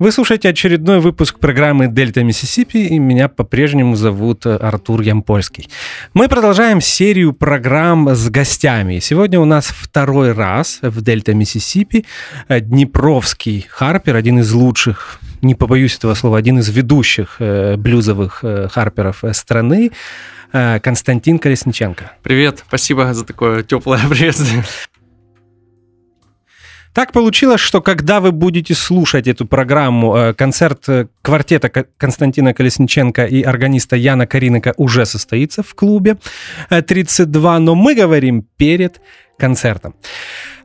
Вы слушаете очередной выпуск программы «Дельта Миссисипи», и меня по-прежнему зовут э, Артур Ямпольский. Мы продолжаем серию программ с гостями. Сегодня у нас второй раз в «Дельта Миссисипи» Днепровский Харпер, один из лучших, не побоюсь этого слова, один из ведущих э, блюзовых э, харперов страны, Константин Колесниченко. Привет, спасибо за такое теплое приветствие. Так получилось, что когда вы будете слушать эту программу, э, концерт э, квартета Константина Колесниченко и органиста Яна Кариника уже состоится в клубе 32, э, но мы говорим перед концертом.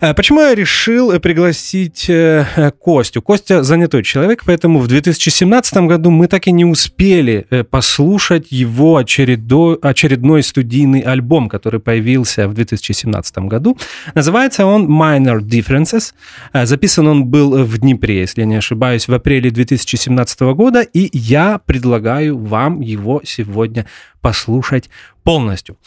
Э, почему я решил э, пригласить э, Костю? Костя занятой человек, поэтому в 2017 году мы так и не успели послушать его очередной, студийный альбом, который появился в 2017 году. Называется он Minor Differences. Записан он был в Днепре, если я не ошибаюсь, в апреле 2017 года, и я предлагаю вам его сегодня послушать полностью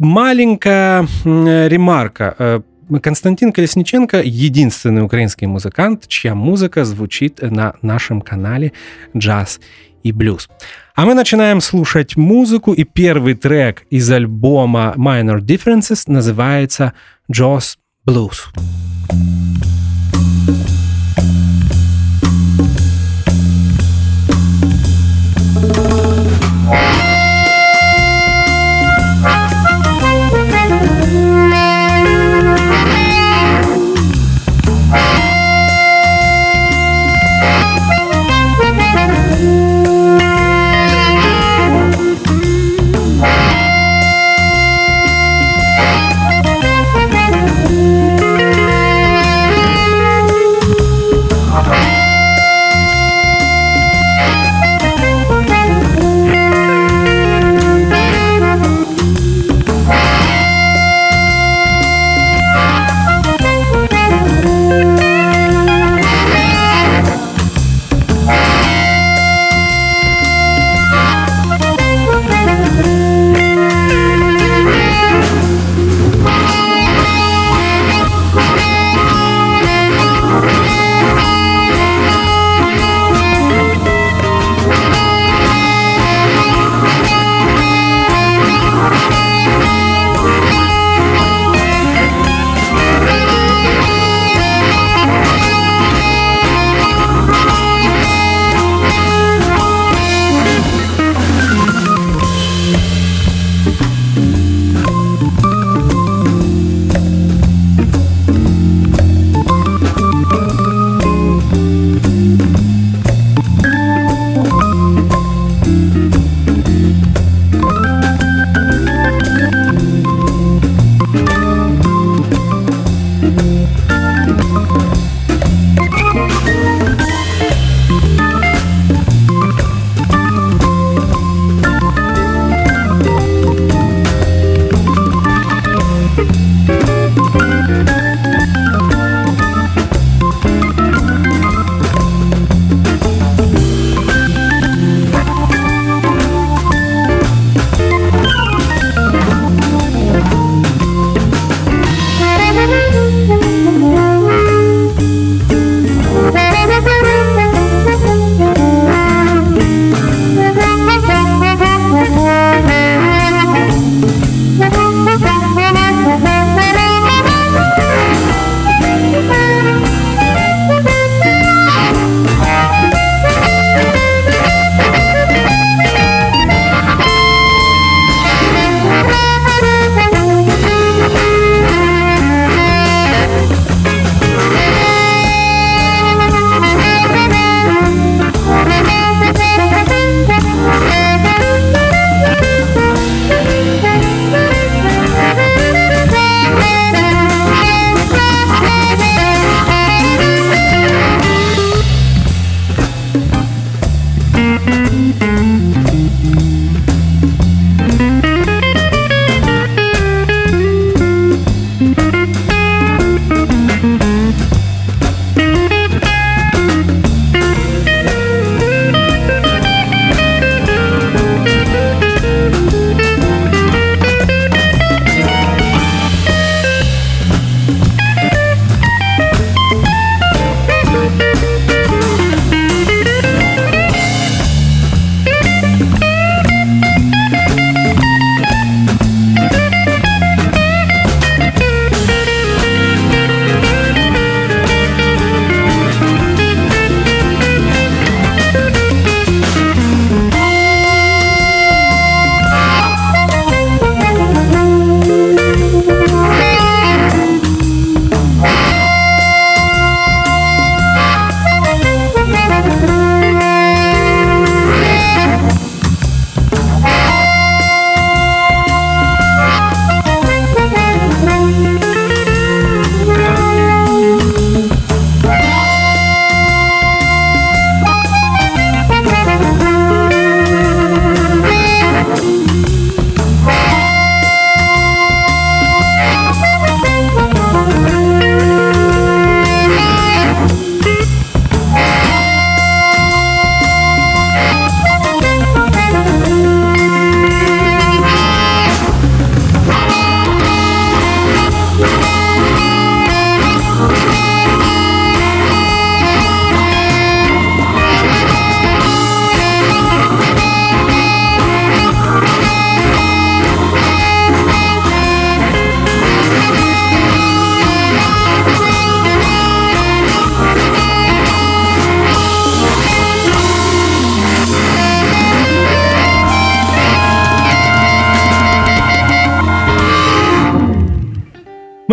маленькая ремарка. Константин Колесниченко — единственный украинский музыкант, чья музыка звучит на нашем канале «Джаз и блюз». А мы начинаем слушать музыку, и первый трек из альбома Minor Differences называется «Jaws Blues». Мы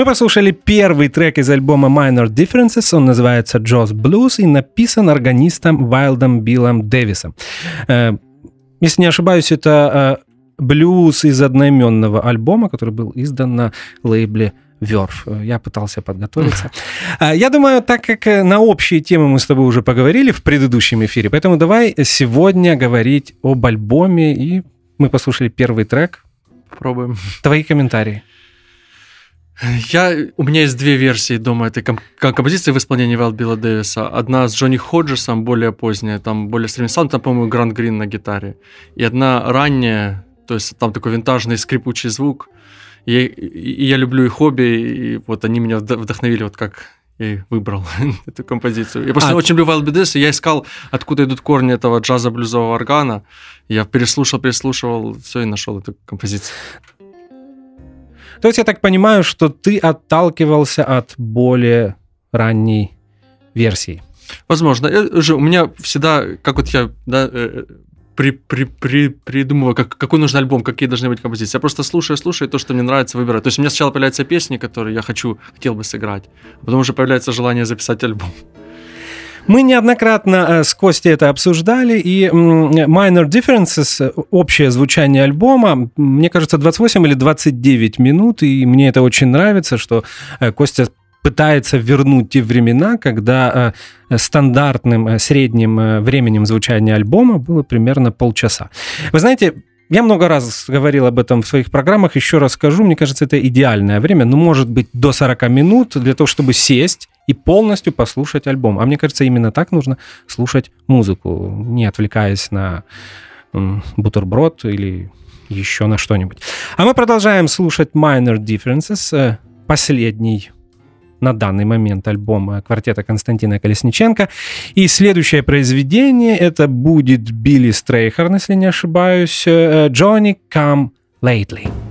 послушали первый трек из альбома Minor Differences, он называется Joss Blues и написан органистом Вайлдом Биллом Дэвисом. Э, если не ошибаюсь, это э, блюз из одноименного альбома, который был издан на лейбле Верф. Я пытался подготовиться. Я думаю, так как э, на общие темы мы с тобой уже поговорили в предыдущем эфире, поэтому давай сегодня говорить об альбоме, и мы послушали первый трек. Попробуем. Твои комментарии. Я, у меня есть две версии дома этой ком- композиции в исполнении Вэлл Билла Дэвиса. Одна с Джонни Ходжесом, более поздняя, там более современный саунд, там, по-моему, Гранд Грин на гитаре. И одна ранняя, то есть там такой винтажный скрипучий звук. И, и, я люблю их обе, и вот они меня вдохновили, вот как я и выбрал эту композицию. Я просто а, очень люблю Wild Bds, и я искал, откуда идут корни этого джаза-блюзового органа. Я переслушал, переслушивал, все, и нашел эту композицию. То есть я так понимаю, что ты отталкивался от более ранней версии. Возможно. Я, же, у меня всегда, как вот я да, э, при, при, при, придумываю, как, какой нужен альбом, какие должны быть композиции. Я просто слушаю, слушаю, то, что мне нравится, выбираю. То есть у меня сначала появляются песни, которые я хочу, хотел бы сыграть, а потом уже появляется желание записать альбом. Мы неоднократно э, с Костей это обсуждали, и Minor Differences, э, общее звучание альбома, мне кажется, 28 или 29 минут, и мне это очень нравится, что э, Костя пытается вернуть те времена, когда стандартным средним временем звучания альбома было примерно полчаса. Вы знаете, я много раз говорил об этом в своих программах, еще раз скажу, мне кажется, это идеальное время, ну, может быть, до 40 минут для того, чтобы сесть и полностью послушать альбом. А мне кажется, именно так нужно слушать музыку, не отвлекаясь на бутерброд или еще на что-нибудь. А мы продолжаем слушать Minor Differences, э, последний на данный момент альбом квартета Константина Колесниченко. И следующее произведение это будет Билли Стрейхерн, если не ошибаюсь, э, Johnny Come Lately.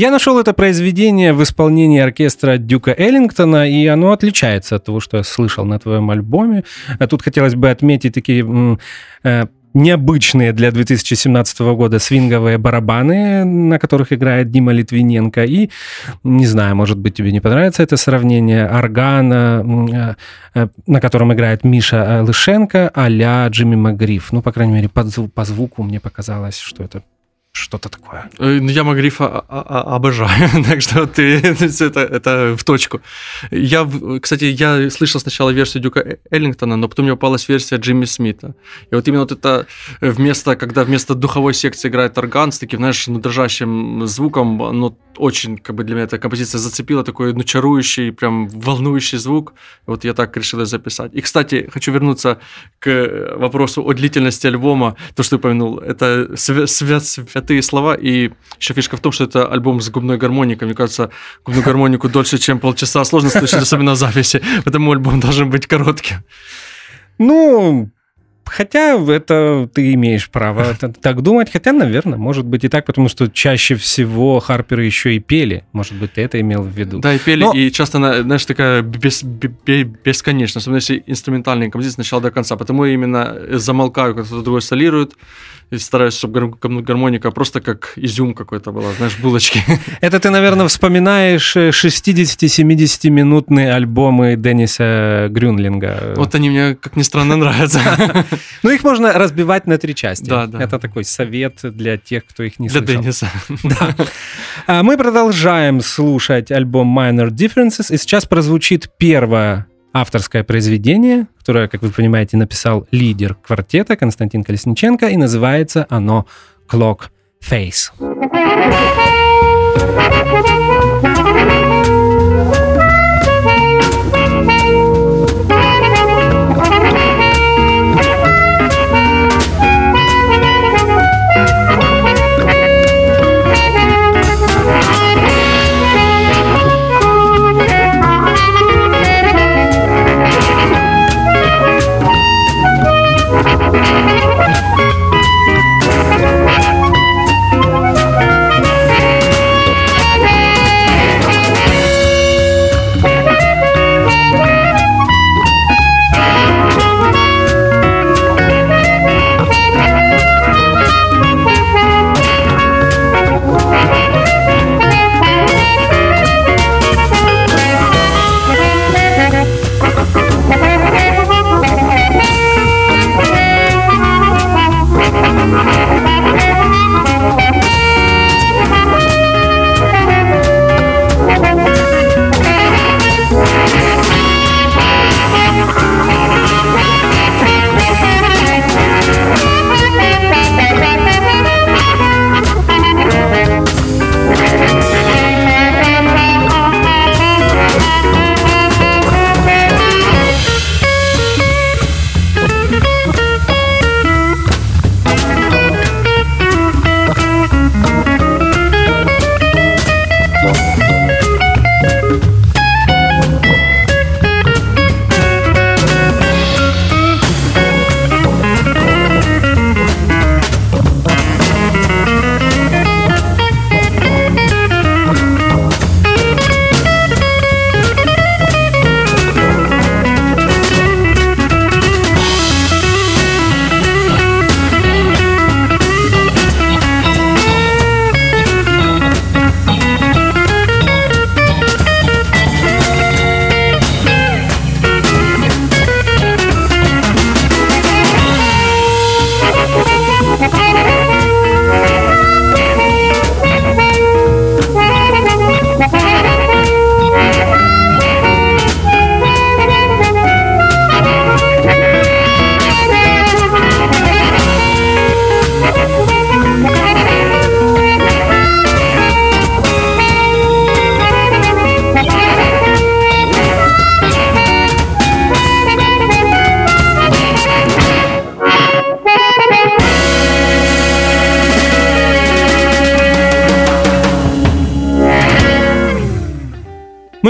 Я нашел это произведение в исполнении оркестра Дюка Эллингтона, и оно отличается от того, что я слышал на твоем альбоме. А тут хотелось бы отметить такие э, необычные для 2017 года свинговые барабаны, на которых играет Дима Литвиненко. И, не знаю, может быть, тебе не понравится это сравнение, органа, э, э, на котором играет Миша Лышенко а-ля Джимми Макгриф. Ну, по крайней мере, по звуку мне показалось, что это что-то такое. Э, ну, я Магрифа обожаю, так что ты это, это в точку. Я, кстати, я слышал сначала версию Дюка Эллингтона, но потом мне попалась версия Джимми Смита. И вот именно вот это вместо, когда вместо духовой секции играет орган с таким, знаешь, ну, дрожащим звуком, ну, очень, как бы для меня эта композиция зацепила, такой, ну, чарующий, прям волнующий звук. Вот я так решил записать. И, кстати, хочу вернуться к вопросу о длительности альбома. То, что ты упомянул, это свят, свят, святые слова. И еще фишка в том, что это альбом с губной гармоникой. Мне кажется, губную гармонику дольше, чем полчаса сложно слышать, особенно в записи. Поэтому альбом должен быть коротким. Ну, Хотя это ты имеешь право так думать. Хотя, наверное, может быть и так, потому что чаще всего Харперы еще и пели. Может быть, ты это имел в виду. Да, и пели, Но... и часто, знаешь, такая бес, бесконечная, особенно если инструментальные композиции с начала до конца. Потому я именно замолкаю, когда кто-то другой солирует, и стараюсь, чтобы гармоника просто как изюм какой-то была, знаешь, булочки. Это ты, наверное, вспоминаешь 60-70-минутные альбомы Денниса Грюнлинга. Вот они мне, как ни странно, нравятся. Ну, их можно разбивать на три части. Да, да. Это такой совет для тех, кто их не слышал. Для Денниса. Да. А мы продолжаем слушать альбом Minor Differences, и сейчас прозвучит первая авторское произведение, которое, как вы понимаете, написал лидер квартета Константин Колесниченко, и называется оно «Clock Face».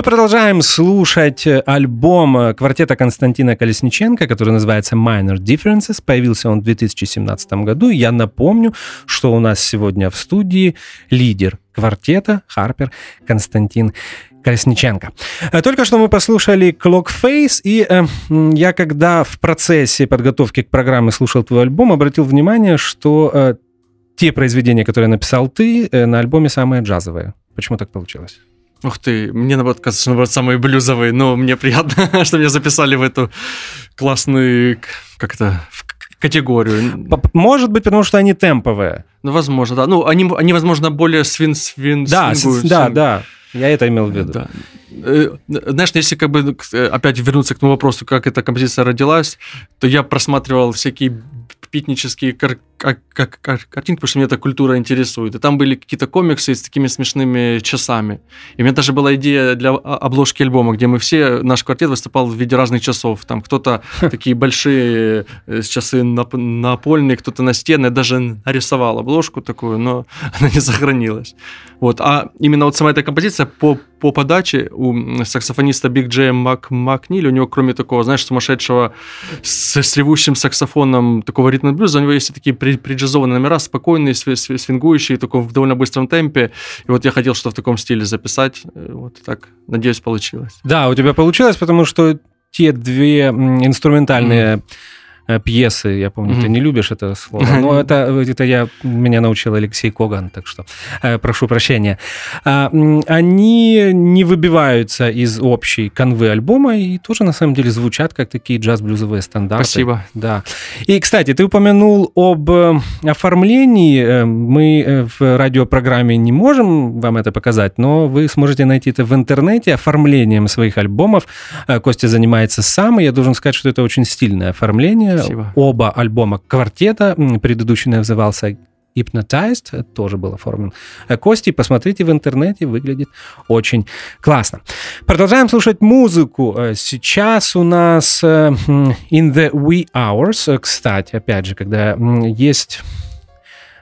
Мы продолжаем слушать э, альбом э, квартета Константина Колесниченко, который называется Minor Differences. Появился он в 2017 году. Я напомню, что у нас сегодня в студии лидер квартета Харпер Константин Колесниченко. Э, только что мы послушали Clock Face, и э, я когда в процессе подготовки к программе слушал твой альбом, обратил внимание, что э, те произведения, которые написал ты, э, на альбоме самые джазовые. Почему так получилось? Ух ты, мне наоборот кажется, что наоборот самые блюзовые, но мне приятно, что меня записали в эту классную, как это, категорию. Может быть, потому что они темповые. Ну, возможно, да. Ну, они, они возможно, более свин, свин, да, да, да. Я это имел в виду. Да. Э, знаешь, если как бы э, опять вернуться к тому вопросу, как эта композиция родилась, то я просматривал всякие питнические кар- кар- кар- кар- картинки, потому что меня эта культура интересует. И там были какие-то комиксы с такими смешными часами. И у меня даже была идея для обложки альбома, где мы все, наш квартет выступал в виде разных часов. Там кто-то такие большие э, часы напольные, кто-то на стены. Я даже нарисовал обложку такую, но она не сохранилась. Вот. А именно вот сама эта композиция по, по подаче у саксофониста Биг Джея Мак, Макнили, у него кроме такого, знаешь, сумасшедшего с, с ревущим саксофоном такого ритм блюза, у него есть такие приджазованные номера, спокойные, свингующие, только в довольно быстром темпе. И вот я хотел что в таком стиле записать. Э, вот так, надеюсь, получилось. Да, у тебя получилось, потому что те две инструментальные mm Э, пьесы, я помню, mm-hmm. ты не любишь это слово, но это, это я, меня научил Алексей Коган, так что э, прошу прощения. А, они не выбиваются из общей канвы альбома и тоже на самом деле звучат как такие джаз-блюзовые стандарты. Спасибо. Да. И, кстати, ты упомянул об э, оформлении. Мы в радиопрограмме не можем вам это показать, но вы сможете найти это в интернете оформлением своих альбомов. Костя занимается сам, и я должен сказать, что это очень стильное оформление Спасибо. Оба альбома квартета. Предыдущий назывался Hypnotized, тоже был оформлен Кости. Посмотрите в интернете, выглядит очень классно. Продолжаем слушать музыку. Э, сейчас у нас э, In the Wee Hours, кстати, опять же, когда есть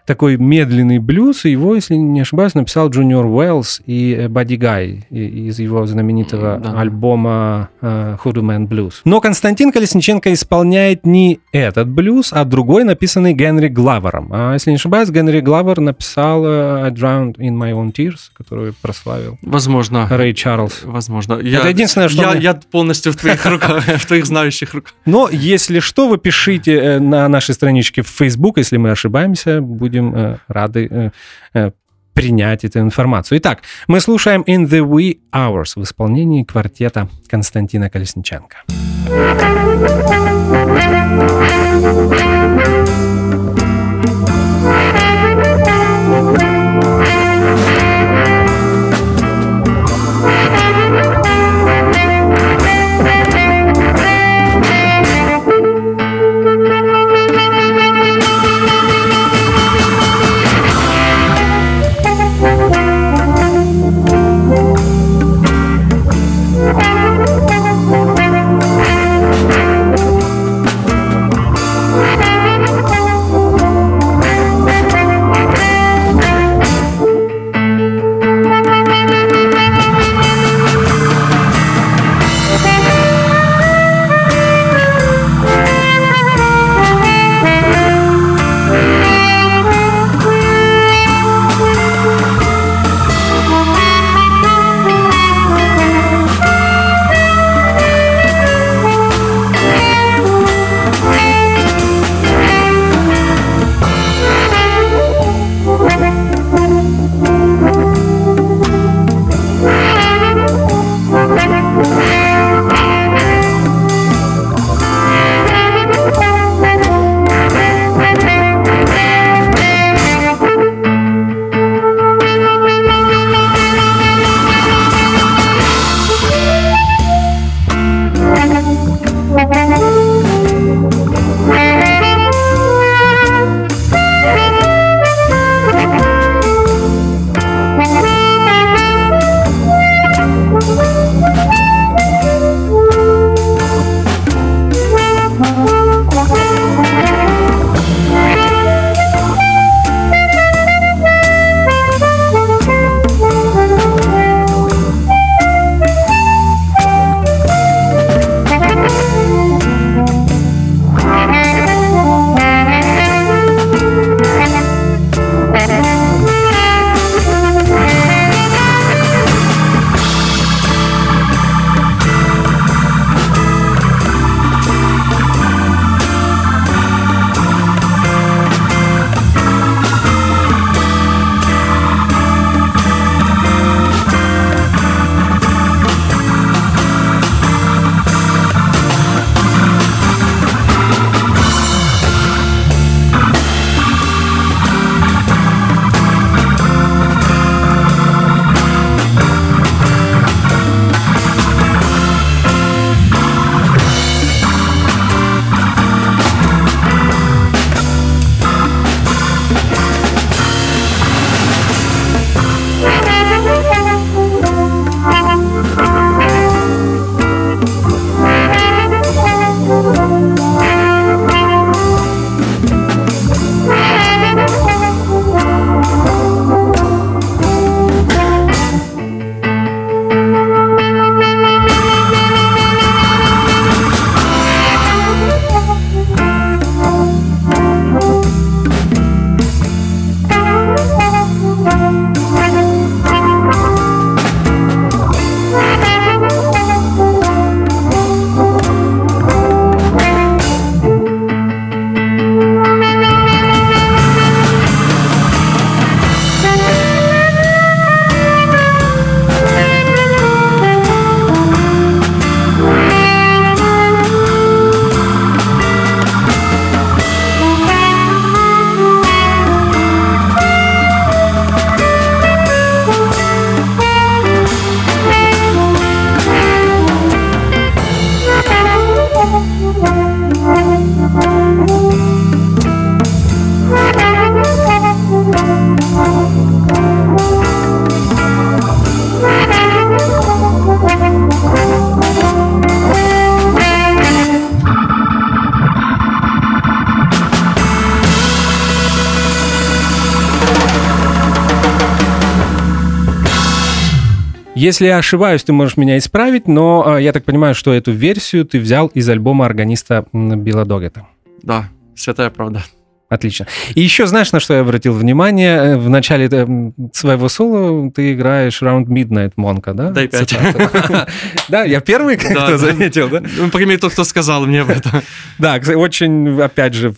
такой медленный блюз, и его, если не ошибаюсь, написал Джуниор Уэллс и Бадди Гай из его знаменитого да. альбома Hoodoo Man Blues. Но Константин Колесниченко исполняет не этот блюз, а другой, написанный Генри Гловером. А если не ошибаюсь, Генри Гловер написал uh, I Drowned in My Own Tears, которую прославил. Возможно. Рэй Чарльз. Возможно. Я, Это единственное, что... Я, мне... я полностью в твоих руках, в твоих знающих руках. Но, если что, вы пишите э, на нашей страничке в Facebook, если мы ошибаемся, будем будем э, рады э, э, принять эту информацию. Итак, мы слушаем In the Wee Hours в исполнении квартета Константина Колесниченко. Если я ошибаюсь, ты можешь меня исправить, но э, я так понимаю, что эту версию ты взял из альбома органиста Билла Догета. Да, святая правда. Отлично. И еще знаешь, на что я обратил внимание? Э, в начале э, своего соло ты играешь Round Midnight Монка, да? Дай пять. Да, я первый, кто заметил, да? Ну, мере, тот, кто сказал мне об этом. Да, очень, опять же,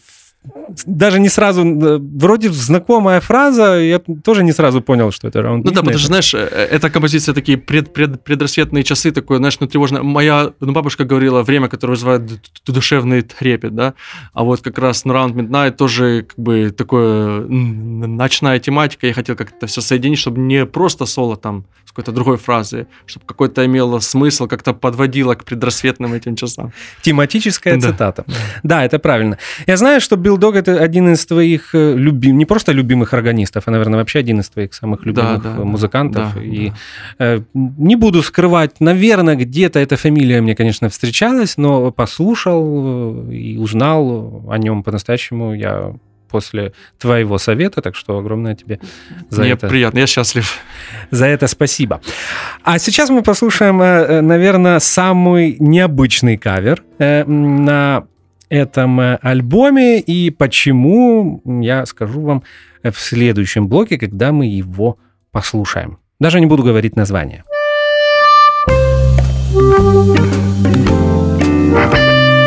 даже не сразу, э, вроде знакомая фраза, я тоже не сразу понял, что это раунд. Ну да, потому что, знаешь, э, эта композиция такие пред, пред, предрассветные часы, такое, знаешь, ну тревожно. Моя ну, бабушка говорила время, которое вызывает душевный трепет, да, а вот как раз на Round Midnight тоже как бы такое ночная тематика, я хотел как-то все соединить, чтобы не просто соло там с какой-то другой фразы, чтобы какой-то имело смысл, как-то подводило к предрассветным этим часам. Тематическая да. цитата. Да, это правильно. Я знаю, что Билл Дог это один из твоих э, любим, не просто любимых органистов, а, наверное, вообще один из твоих самых любимых да, да, музыкантов. Да, и да. Э, не буду скрывать, наверное, где-то эта фамилия мне, конечно, встречалась, но послушал э, и узнал о нем по-настоящему я после твоего совета, так что огромное тебе за Мне это. приятно, я счастлив. За это спасибо. А сейчас мы послушаем, наверное, самый необычный кавер на этом э, альбоме и почему, я скажу вам в следующем блоке, когда мы его послушаем. Даже не буду говорить название. Валаре,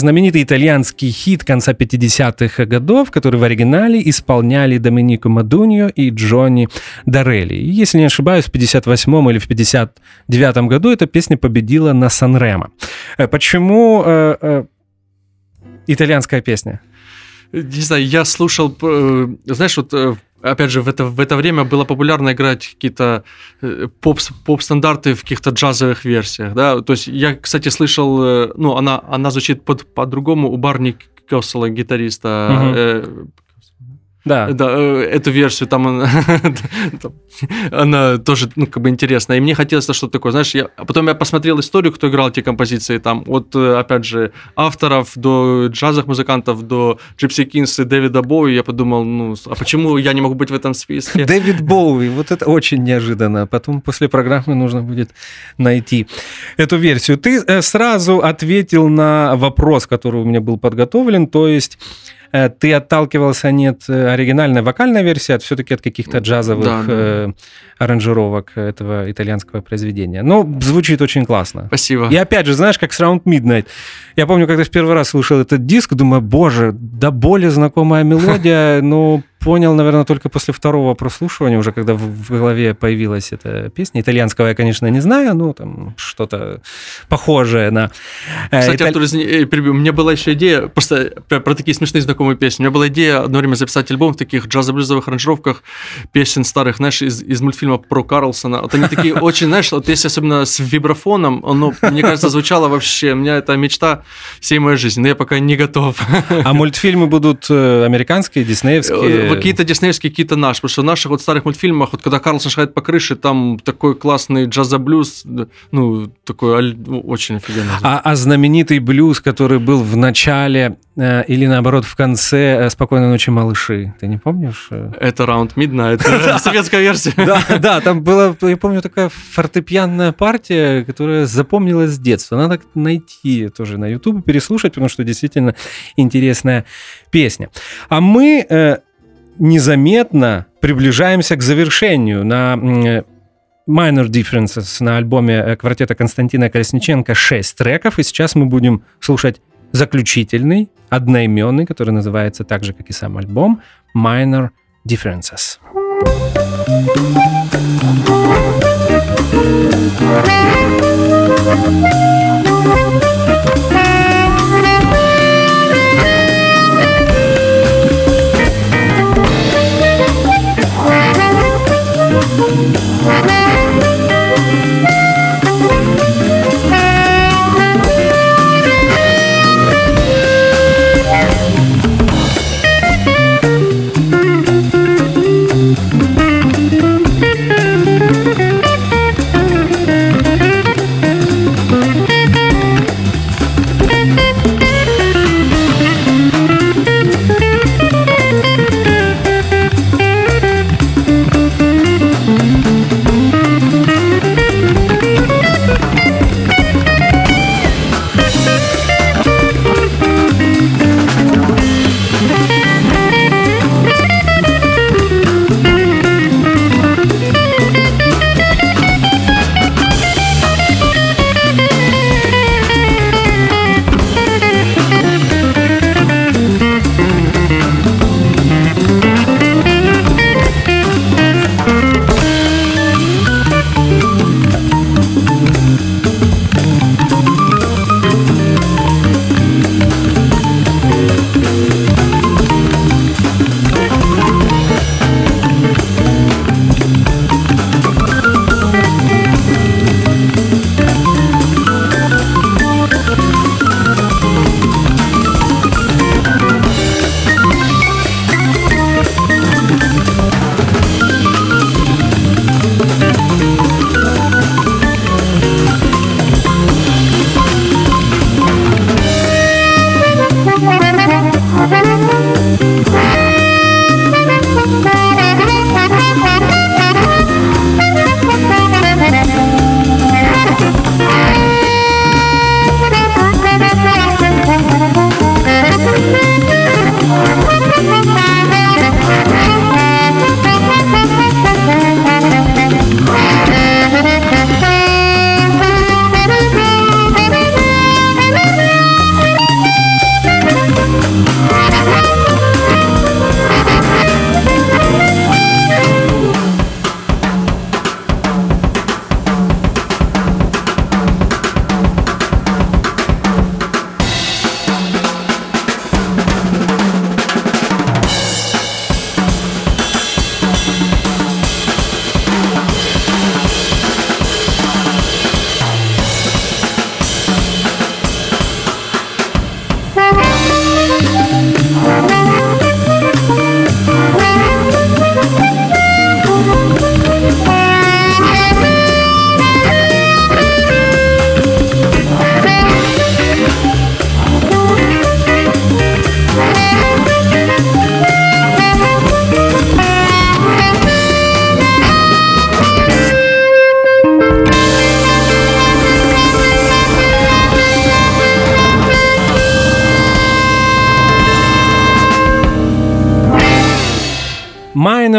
знаменитый итальянский хит конца 50-х годов, который в оригинале исполняли Доминико Мадуньо и Джонни Дарелли. Если не ошибаюсь, в 58 или в 59 году эта песня победила на Санремо. Э, почему э, э, итальянская песня? Не знаю, я слушал, э, знаешь, вот э, опять же, в это, в это время было популярно играть какие-то э, поп, поп-стандарты в каких-то джазовых версиях, да, то есть я, кстати, слышал, э, ну, она, она звучит под, по-другому у Барни Кёссела, гитариста, угу. э, да. Да, э, эту версию там она, она тоже, ну, как бы интересная. И мне хотелось что-то такое, знаешь, я, а потом я посмотрел историю, кто играл эти композиции, там, от, э, опять же, авторов до джазовых музыкантов, до Gipsy Kings и Дэвида Боуи, я подумал, ну, а почему я не могу быть в этом списке? Дэвид Боуи, вот это очень неожиданно. Потом после программы нужно будет найти эту версию. Ты э, сразу ответил на вопрос, который у меня был подготовлен, то есть ты отталкивался не от э, оригинальной вокальной версии, а все-таки от каких-то джазовых да, да. Э, аранжировок этого итальянского произведения. Ну, звучит очень классно. Спасибо. И опять же, знаешь, как с Round Midnight. Я помню, когда в первый раз слушал этот диск, думаю, боже, да более знакомая мелодия, но понял, наверное, только после второго прослушивания, уже когда в, в голове появилась эта песня. Итальянского я, конечно, не знаю, но там что-то похожее на... Э, Кстати, Италь... Артур, извини, э, перебью. У меня была еще идея, просто про, про такие смешные знакомые песни. У меня была идея одно время записать альбом в таких джазо-блюзовых аранжировках песен старых, знаешь, из, из мультфильма про Карлсона. Вот они такие очень, знаешь, вот если особенно с вибрафоном, оно, мне кажется, звучало вообще. У меня это мечта всей моей жизни, но я пока не готов. А мультфильмы будут э, американские, диснеевские? Какие-то диснеевские, какие-то наши. Потому что в наших вот старых мультфильмах, вот когда Карлсон шагает по крыше, там такой классный джаза-блюз, ну, такой ну, очень офигенный. А, а знаменитый блюз, который был в начале э, или наоборот в конце э, «Спокойной ночи, малыши», ты не помнишь? Это Round Midnight, советская версия. Да, да, там была, я помню, такая фортепианная партия, которая запомнилась с детства. Надо найти тоже на YouTube, переслушать, потому что действительно интересная песня. А мы э, незаметно приближаемся к завершению на э, Minor Differences на альбоме э, квартета Константина Колесниченко 6 треков, и сейчас мы будем слушать заключительный, одноименный, который называется так же, как и сам альбом, Minor Differences. Thank. đỏ.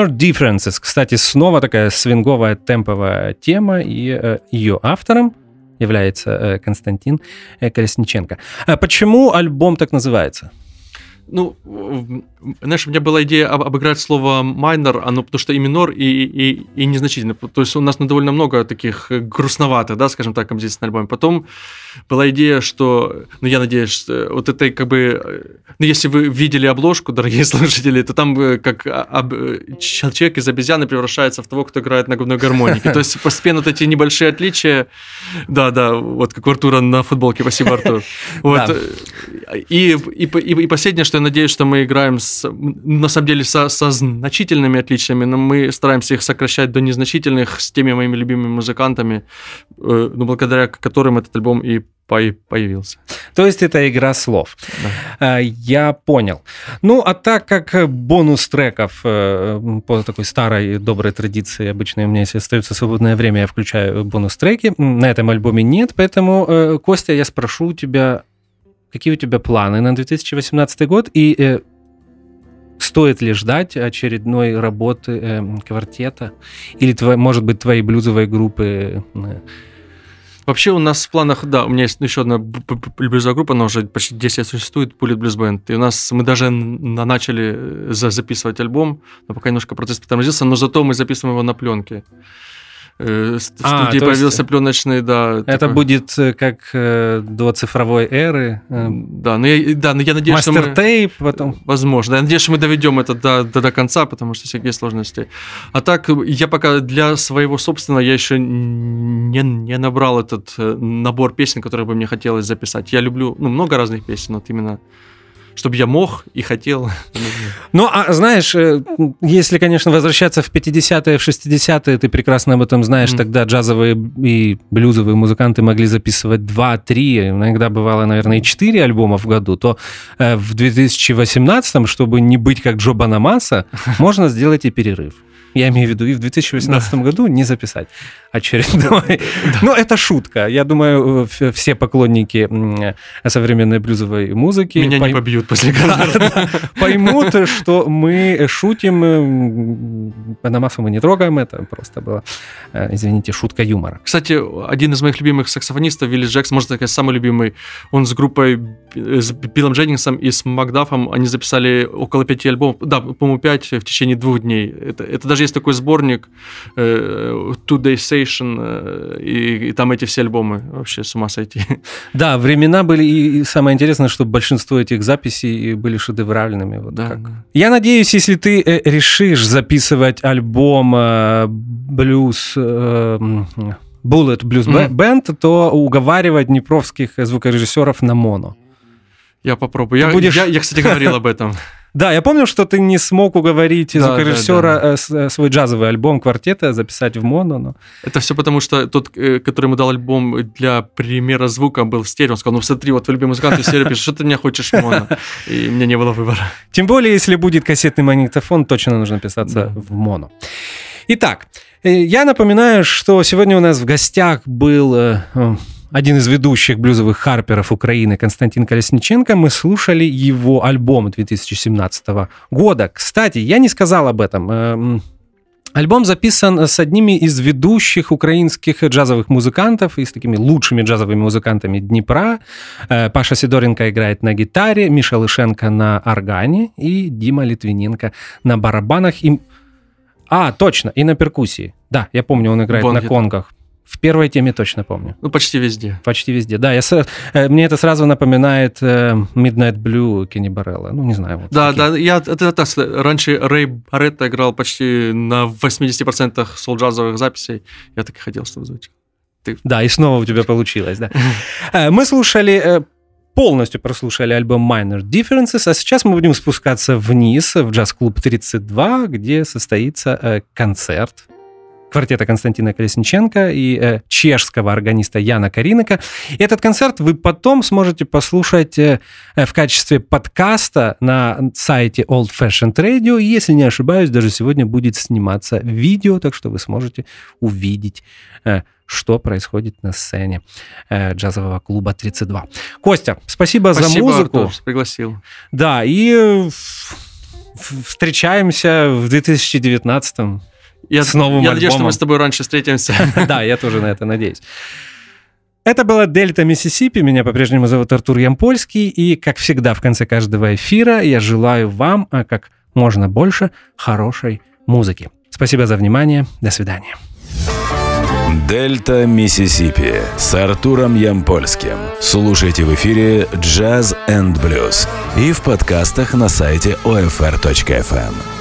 Minor Differences. Кстати, снова такая свинговая темповая тема, и э, ее автором является э, Константин э, Колесниченко. А почему альбом так называется? Ну, знаешь, у меня была идея об, обыграть слово майнер, оно потому что и минор, и, и, и незначительно. То есть у нас ну, довольно много таких грустноватых, да, скажем так, композиций на альбоме. Потом была идея, что, ну, я надеюсь, что вот это как бы, ну, если вы видели обложку, дорогие слушатели, то там э, как об, человек из обезьяны превращается в того, кто играет на губной гармонике. То есть постепенно вот эти небольшие отличия, да, да, вот как у Артура на футболке, спасибо, Артур. Вот. И, и, и, и последнее, что я надеюсь, что мы играем с, на самом деле со, со значительными отличиями, но мы стараемся их сокращать до незначительных с теми моими любимыми музыкантами, э, ну, благодаря которым этот альбом и появился. То есть это игра слов. Да. Э, я понял. Ну, а так как бонус треков э, по такой старой доброй традиции, обычно у меня, если остается свободное время, я включаю бонус треки. На этом альбоме нет, поэтому, Костя, я спрошу у тебя, какие у тебя планы на 2018 год и стоит ли ждать очередной работы э, квартета или, твой, может быть, твоей блюзовой группы? Э? Вообще у нас в планах, да, у меня есть еще одна блюзовая группа, она уже почти 10 лет существует, Bullet Blues Band. И у нас, мы даже начали э, записывать альбом, но пока немножко процесс потормозился, но зато мы записываем его на пленке. Э, а, студии появился есть... пленочный, да. Это такой... будет э, как э, до цифровой эры. Э, да, но я, да, но я надеюсь, что мы... тейп потом. Возможно. Я надеюсь, что мы доведем это до, до, до конца, потому что всякие сложности. А так, я пока для своего собственного, я еще не, не набрал этот набор песен, которые бы мне хотелось записать. Я люблю ну, много разных песен, вот именно чтобы я мог и хотел. Ну, а знаешь, э, если, конечно, возвращаться в 50-е, в 60-е, ты прекрасно об этом знаешь, mm. тогда джазовые и блюзовые музыканты могли записывать 2-3, иногда бывало, наверное, и 4 альбома в году, то э, в 2018, чтобы не быть как Джо Банамаса, можно сделать и перерыв. Я имею в виду, и в 2018 да. году не записать очередной. Да. Ну, это шутка. Я думаю, все поклонники современной блюзовой музыки... Меня пойм... не побьют после концерта. Поймут, что мы шутим. Панамасу мы не трогаем, это просто было, э, извините, шутка юмора. Кстати, один из моих любимых саксофонистов, Вилли Джекс, можно сказать, самый любимый, он с группой, с Биллом Дженнингсом и с Макдафом, они записали около пяти альбомов, да, по-моему, пять в течение двух дней. Это, это даже есть такой сборник э, Two Day Station, э, и, и там эти все альбомы. Вообще с ума сойти. Да, времена были, и самое интересное, что большинство этих записей были шедевральными. Вот да, как. да. Я надеюсь, если ты э, решишь записывать альбом э, блюз... Э, Bullet Blues mm-hmm. Band, то уговаривать днепровских звукорежиссеров на моно. Я попробую. я, будешь... я, я, кстати, говорил об этом. Да, я помню, что ты не смог уговорить да, звукорежиссера да, да. Э, э, свой джазовый альбом квартета записать в моно. Но... Это все потому, что тот, э, который ему дал альбом для примера звука, был в стерео. Он сказал, ну смотри, вот твой любимый музыкант в стерео пишет, что ты меня хочешь моно? И у меня не было выбора. Тем более, если будет кассетный магнитофон, точно нужно писаться да. в моно. Итак, я напоминаю, что сегодня у нас в гостях был один из ведущих блюзовых харперов Украины Константин Колесниченко. Мы слушали его альбом 2017 года. Кстати, я не сказал об этом. Эм, альбом записан с одними из ведущих украинских джазовых музыкантов и с такими лучшими джазовыми музыкантами Днепра. Э, Паша Сидоренко играет на гитаре, Миша Лышенко на органе и Дима Литвиненко на барабанах. И... А, точно, и на перкуссии. Да, я помню, он играет Бонгет. на конгах. В первой теме точно помню. Ну, почти везде. Почти везде, да. Я, э, мне это сразу напоминает э, Midnight Blue Кенни Барелла. Ну, не знаю. Вот да, такие. да, я, это, это, раньше Рэй Барретта играл почти на 80% сол-джазовых записей. Я так и хотел, чтобы звучало. Ты... Да, и снова у тебя получилось, да. Э, мы слушали полностью прослушали альбом Minor Differences, а сейчас мы будем спускаться вниз в джаз-клуб 32, где состоится концерт квартета Константина Колесниченко и э, чешского органиста Яна Кариника. Этот концерт вы потом сможете послушать э, э, в качестве подкаста на сайте Old Fashioned Radio. И, если не ошибаюсь, даже сегодня будет сниматься видео, так что вы сможете увидеть э, что происходит на сцене э, джазового клуба 32. Костя, спасибо, спасибо за музыку. Артур, пригласил. Да, и встречаемся в 2019 Я, с новым я надеюсь, что альбомом. мы с тобой раньше встретимся. Да, я тоже на это надеюсь. Это была Дельта Миссисипи. Меня по-прежнему зовут Артур Ямпольский. И, как всегда, в конце каждого эфира я желаю вам а как можно больше хорошей музыки. Спасибо за внимание. До свидания. Дельта Миссисипи с Артуром Ямпольским. Слушайте в эфире Jazz and Blues и в подкастах на сайте OFR.FM.